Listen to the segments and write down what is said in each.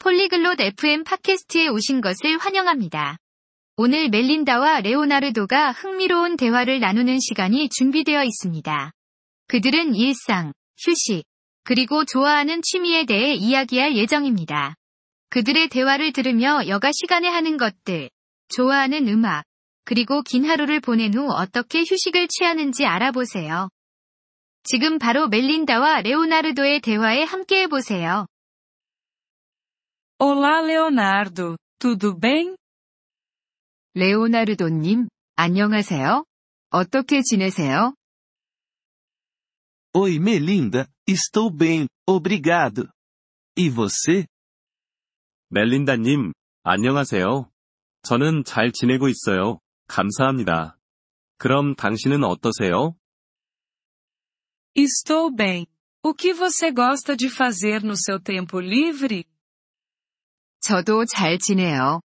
폴리글롯 FM 팟캐스트에 오신 것을 환영합니다. 오늘 멜린다와 레오나르도가 흥미로운 대화를 나누는 시간이 준비되어 있습니다. 그들은 일상, 휴식, 그리고 좋아하는 취미에 대해 이야기할 예정입니다. 그들의 대화를 들으며 여가 시간에 하는 것들, 좋아하는 음악, 그리고 긴 하루를 보낸 후 어떻게 휴식을 취하는지 알아보세요. 지금 바로 멜린다와 레오나르도의 대화에 함께 해 보세요. Olá Leonardo, tudo bem? 레오나르도님, 안녕하세요. 어떻게 지내세요? Oi Melinda, estou bem, obrigado. E você? 멜린다님, 안녕하세요. 저는 잘 지내고 있어요. 감사합니다. 그럼 당신은 어떠세요? Estou bem. O que você gosta de fazer no seu tempo livre? 저도 잘 지내요.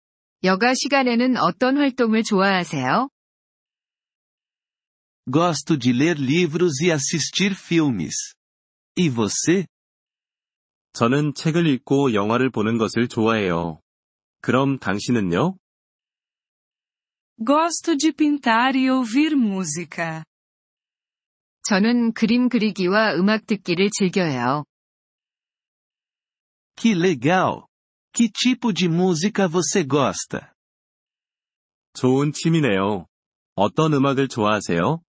여가 시간에는 어떤 활동을 좋아하세요? Gosto de ler livros e assistir filmes. E você? 저는 책을 읽고 영화를 보는 것을 좋아해요. 그럼 당신은요? Gosto de pintar e ouvir música. 저는 그림 그리기와 음악 듣기를 즐겨요. Que legal! Que tipo de música você gosta? 좋은 취미네요. 어떤 음악을 좋아하세요?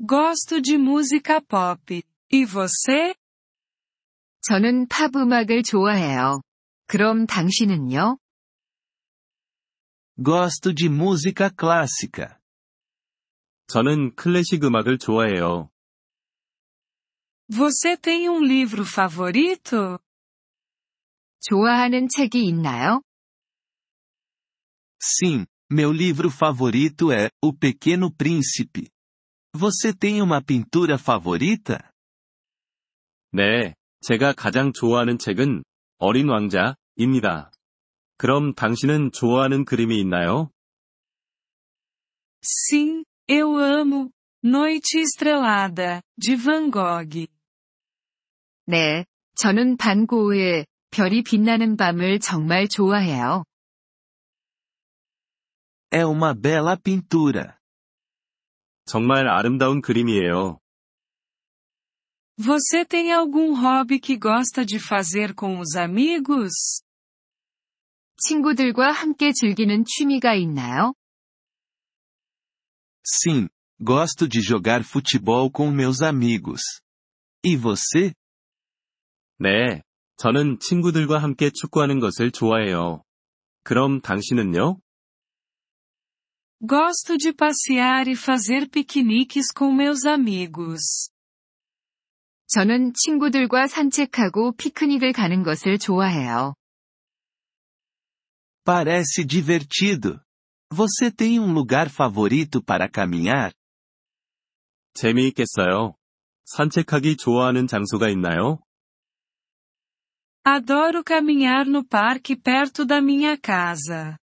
Gosto de música pop. E você? 저는 팝 음악을 좋아해요. 그럼 당신은요? Gosto de música clássica. 저는 클래식 음악을 좋아해요. Você tem um livro favorito? 좋아하는 책이 있나요? Sim, meu livro favorito é O Pequeno Príncipe. Você tem uma pintura favorita? 네, 제가 가장 좋아하는 책은 어린 왕자입니다. 그럼 당신은 좋아하는 그림이 있나요? Sim, eu amo Noite Estrelada, de Van Gogh. 네, 저는 반 고흐의 별이 빛나는 밤을 정말 좋아해요. É uma bela pintura. 정말 아름다운 그림이에요. Você tem algum hobby que gosta de fazer com os amigos? 친구들과 함께 즐기는 취미가 있나요? Sim, gosto de jogar futebol com meus amigos. E você? 네, 저는 친구들과 함께 축구하는 것을 좋아해요. 그럼 당신은요? Gosto de passear e fazer piqueniques com meus amigos. 저는 친구들과 산책하고 피크닉을 가는 것을 좋아해요. Parece divertido. Você tem um lugar favorito para caminhar? 재미있겠어요. 산책하기 좋아하는 장소가 있나요? Adoro caminhar no parque perto da minha casa.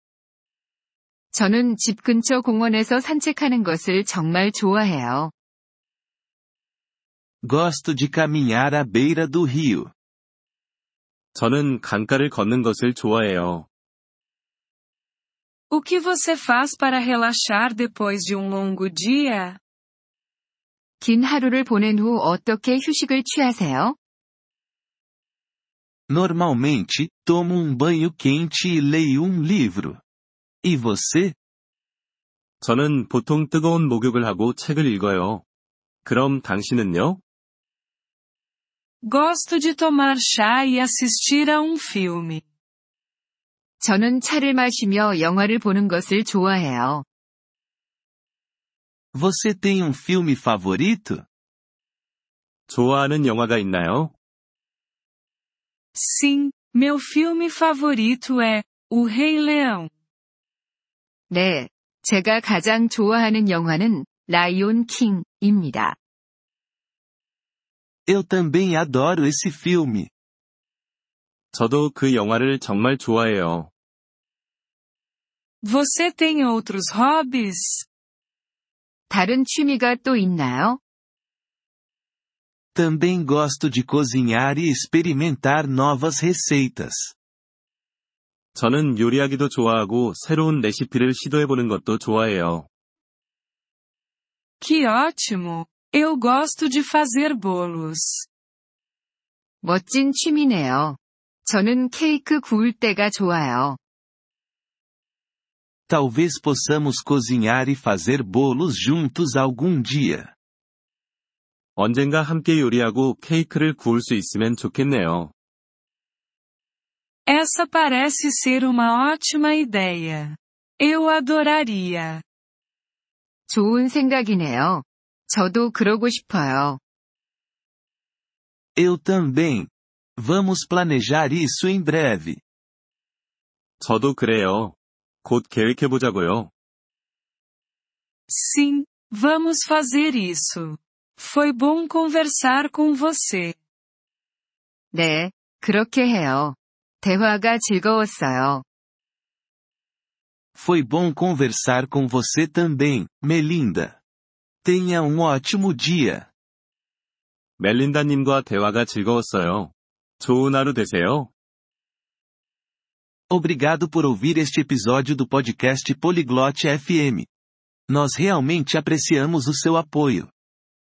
저는 집 근처 공원에서 산책하는 것을 정말 좋아해요. Gosto de caminhar à beira do rio. 저는 강가를 걷는 것을 좋아해요. O que você faz para relaxar depois de um longo dia? 긴 하루를 보낸 후 어떻게 휴식을 취하세요? Normalmente, tomo um banho quente e leio um livro. E você? 저는 보통 뜨거운 목욕을 하고 책을 읽어요. 그럼 당신은요? Gosto de tomar chá e assistir a um filme. 저는 차를 마시며 영화를 보는 것을 좋아해요. Você tem um filme favorito? 좋아하는 영화가 있나요? Sim, meu filme favorito é O Rei Leão. 네, 제가 가장 좋아하는 영화는 라이온 킹입니다. Eu também adoro esse filme. 저도 그 영화를 정말 좋아해요. Você tem outros hobbies? 다른 취미가 또 있나요? Também gosto de cozinhar e experimentar novas receitas. 저는 요리하기도 좋아하고 새로운 레시피를 시도해보는 것도 좋아해요. Que ótimo! Eu gosto de fazer bolos. 멋진 취미네요. 저는 케이크 구울 때가 좋아요. Talvez possamos cozinhar e fazer bolos juntos algum dia. 언젠가 함께 요리하고 케이크를 구울 수 있으면 좋겠네요. Essa parece ser uma ótima ideia. Eu adoraria. 좋은 생각이네요. 저도 그러고 싶어요. Eu também. Vamos planejar isso em breve. 저도 그래요. 곧 계획해보자고요. Sim, vamos fazer isso. Foi bom conversar com você. 네, 그렇게 해요. 대화가 즐거웠어요. Foi bom conversar com você também, Melinda. Tenha um ótimo dia. 멜린다님과 대화가 즐거웠어요. 좋은 하루 되세요. Obrigado por ouvir este episódio do podcast Poliglote FM. Nós realmente apreciamos o seu apoio.